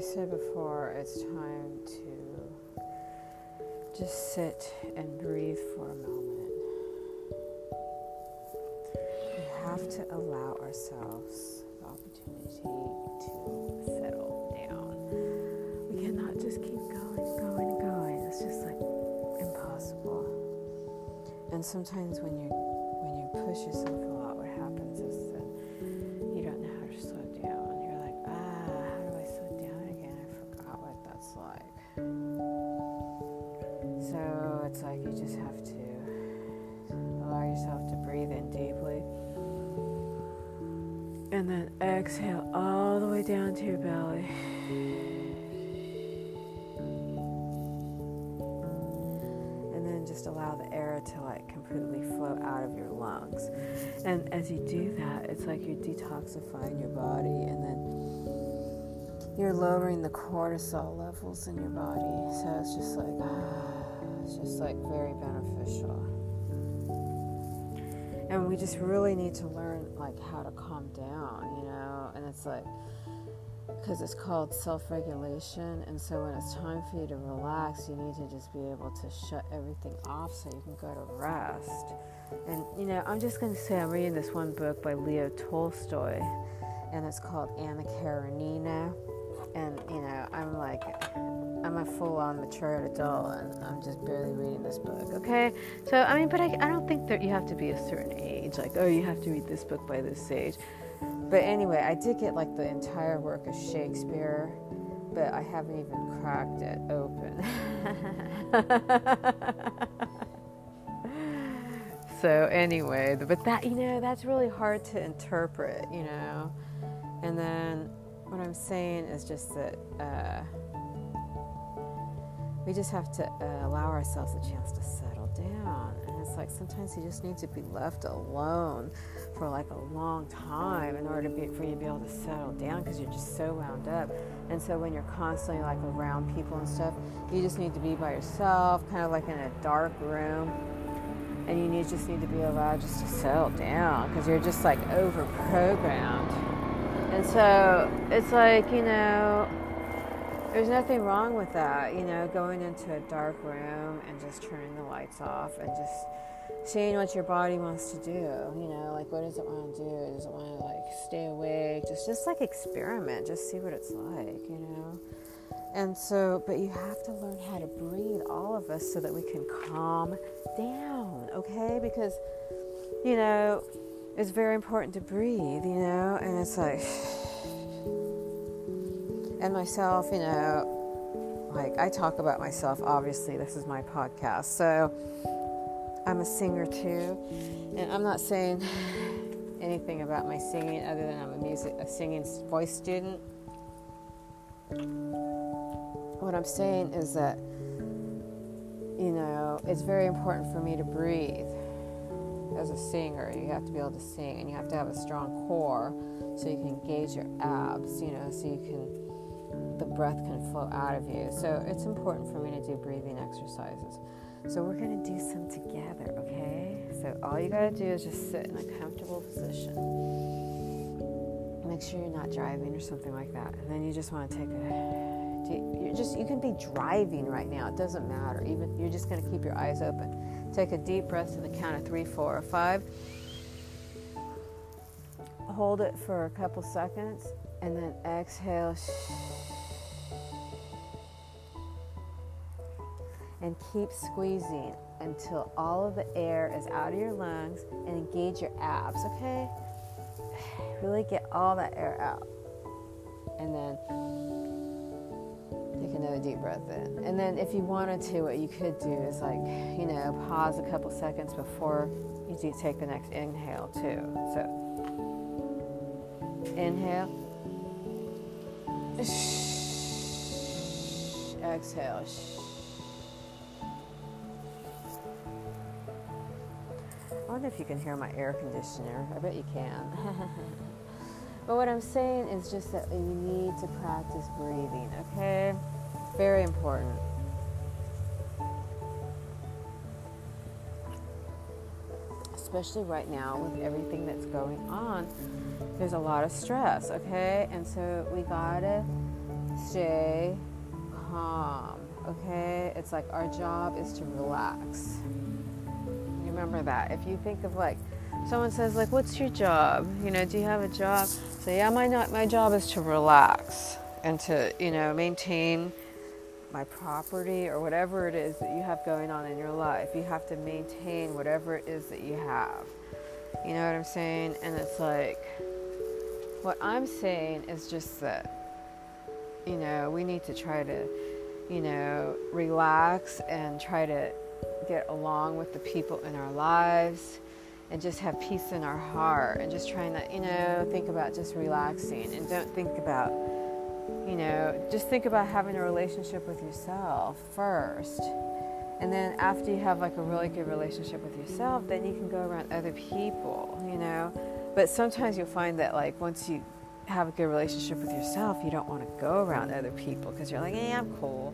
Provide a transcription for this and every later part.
I said before, it's time to just sit and breathe for a moment. We have to allow ourselves the opportunity to settle down. We cannot just keep going, going, going. It's just like impossible. And sometimes when you when you push yourself So it's like you just have to allow yourself to breathe in deeply. And then exhale all the way down to your belly. And then just allow the air to like completely flow out of your lungs. And as you do that, it's like you're detoxifying your body and then you're lowering the cortisol levels in your body. So it's just like, ah, it's just like very beneficial. And we just really need to learn like how to calm down, you know? And it's like, because it's called self regulation. And so when it's time for you to relax, you need to just be able to shut everything off so you can go to rest. And, you know, I'm just going to say I'm reading this one book by Leo Tolstoy, and it's called Anna Karenina. And, you know, I'm like, I'm a full on mature adult, and I'm just barely reading this book, okay? So, I mean, but I, I don't think that you have to be a certain age, like, oh, you have to read this book by this age. But anyway, I did get like the entire work of Shakespeare, but I haven't even cracked it open. so anyway, but that you know that's really hard to interpret, you know. And then what I'm saying is just that uh, we just have to uh, allow ourselves a chance to settle down. And it's like sometimes you just need to be left alone for like a long time in order to be, for you to be able to settle down because you're just so wound up. And so when you're constantly like around people and stuff, you just need to be by yourself, kind of like in a dark room. And you need, just need to be allowed just to settle down because you're just like over programmed. And so it's like, you know, there's nothing wrong with that, you know, going into a dark room and just turning the lights off and just seeing what your body wants to do. You know, like what does it want to do? Does it want to like stay awake? Just just like experiment, just see what it's like, you know. And so, but you have to learn how to breathe, all of us, so that we can calm down, okay? Because, you know, it's very important to breathe, you know, and it's like, and myself, you know, like I talk about myself, obviously, this is my podcast. So I'm a singer too. And I'm not saying anything about my singing other than I'm a music a singing voice student. What I'm saying is that you know, it's very important for me to breathe. As a singer, you have to be able to sing and you have to have a strong core so you can engage your abs, you know, so you can the breath can flow out of you. So it's important for me to do breathing exercises. So we're going to do some together, okay? So all you got to do is just sit in a comfortable position. Make sure you're not driving or something like that. And then you just want to take a you just you can be driving right now. It doesn't matter. Even you're just going to keep your eyes open. Take a deep breath to the count of three, four, or five. Hold it for a couple seconds, and then exhale. and keep squeezing until all of the air is out of your lungs and engage your abs, okay? Really get all that air out. And then another deep breath in. And then if you wanted to, what you could do is like, you know, pause a couple seconds before you do take the next inhale too. So inhale. Exhale. I wonder if you can hear my air conditioner. I bet you can. but what I'm saying is just that you need to practice breathing, okay? Very important. Especially right now with everything that's going on, there's a lot of stress, okay? And so we gotta stay calm, okay? It's like our job is to relax. Remember that. If you think of like, someone says like, what's your job? You know, do you have a job? So yeah, my, not, my job is to relax and to, you know, maintain my property or whatever it is that you have going on in your life. You have to maintain whatever it is that you have. You know what I'm saying? And it's like, what I'm saying is just that, you know, we need to try to, you know, relax and try to get along with the people in our lives and just have peace in our heart and just trying to, you know, think about just relaxing and don't think about you know, just think about having a relationship with yourself first. And then after you have like a really good relationship with yourself, then you can go around other people, you know. But sometimes you'll find that like once you have a good relationship with yourself, you don't want to go around other people because you're like, hey, I'm cool.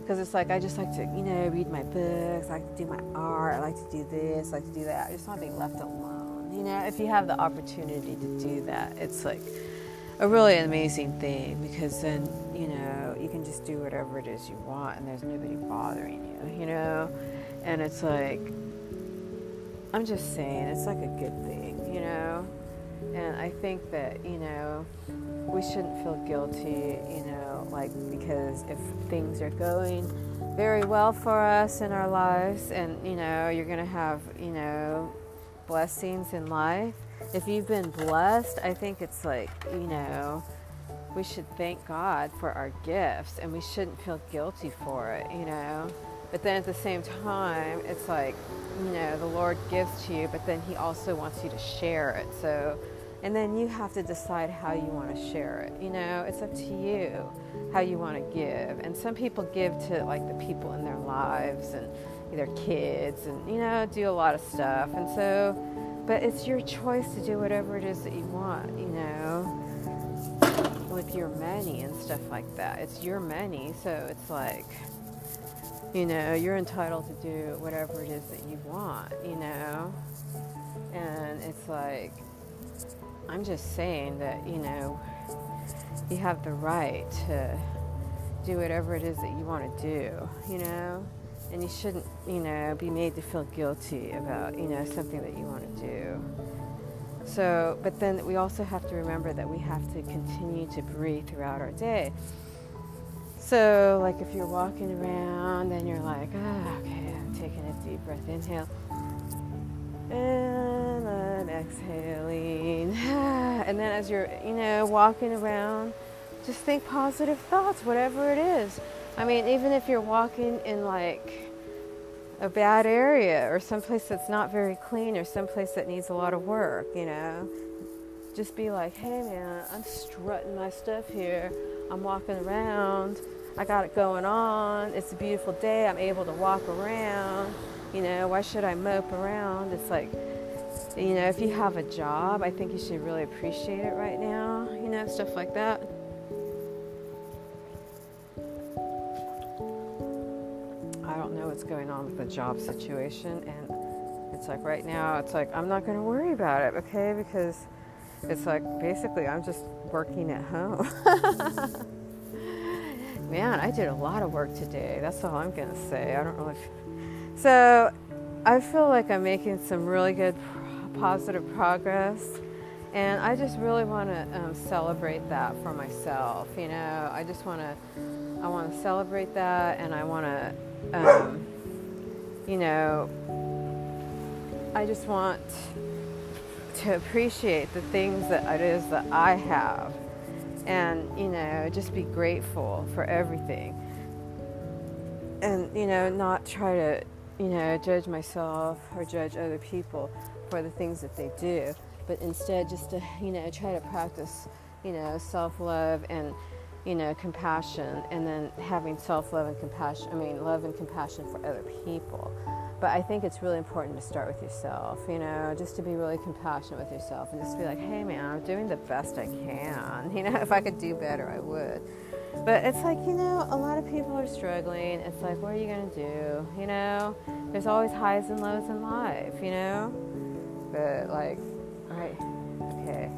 Because it's like I just like to, you know, read my books, I like to do my art, I like to do this, I like to do that. I just want to be left alone. You know, if you have the opportunity to do that, it's like a really amazing thing because then you know you can just do whatever it is you want and there's nobody bothering you you know? And it's like i'm just saying it's like a good thing you know? And i think that you know we shouldn't feel guilty you know like because if things are going very well for us in our lives and you know you're going to have you know blessings in life if you've been blessed, I think it's like, you know, we should thank God for our gifts and we shouldn't feel guilty for it, you know. But then at the same time, it's like, you know, the Lord gives to you, but then He also wants you to share it. So, and then you have to decide how you want to share it. You know, it's up to you how you want to give. And some people give to like the people in their lives and their kids and, you know, do a lot of stuff. And so, but it's your choice to do whatever it is that you want, you know, with your money and stuff like that. It's your money, so it's like, you know, you're entitled to do whatever it is that you want, you know. And it's like, I'm just saying that, you know, you have the right to do whatever it is that you want to do, you know and you shouldn't, you know, be made to feel guilty about, you know, something that you want to do. So, but then we also have to remember that we have to continue to breathe throughout our day. So, like if you're walking around and you're like, oh, okay, I'm taking a deep breath, inhale, and then exhaling. And then as you're, you know, walking around, just think positive thoughts, whatever it is. I mean, even if you're walking in like a bad area or someplace that's not very clean or someplace that needs a lot of work, you know, just be like, hey man, I'm strutting my stuff here. I'm walking around. I got it going on. It's a beautiful day. I'm able to walk around. You know, why should I mope around? It's like, you know, if you have a job, I think you should really appreciate it right now, you know, stuff like that. What's going on with the job situation. And it's like right now, it's like I'm not going to worry about it, okay? Because it's like basically I'm just working at home. Man, I did a lot of work today. That's all I'm going to say. I don't really. F- so I feel like I'm making some really good positive progress. And I just really want to um, celebrate that for myself. You know, I just want to, I want to celebrate that, and I want to um, you know, I just want to appreciate the things that it is that I have and, you know, just be grateful for everything. And, you know, not try to, you know, judge myself or judge other people for the things that they do, but instead just to, you know, try to practice, you know, self love and, you know, compassion and then having self love and compassion, I mean, love and compassion for other people. But I think it's really important to start with yourself, you know, just to be really compassionate with yourself and just be like, hey man, I'm doing the best I can. You know, if I could do better, I would. But it's like, you know, a lot of people are struggling. It's like, what are you going to do? You know, there's always highs and lows in life, you know? But like, all right, okay.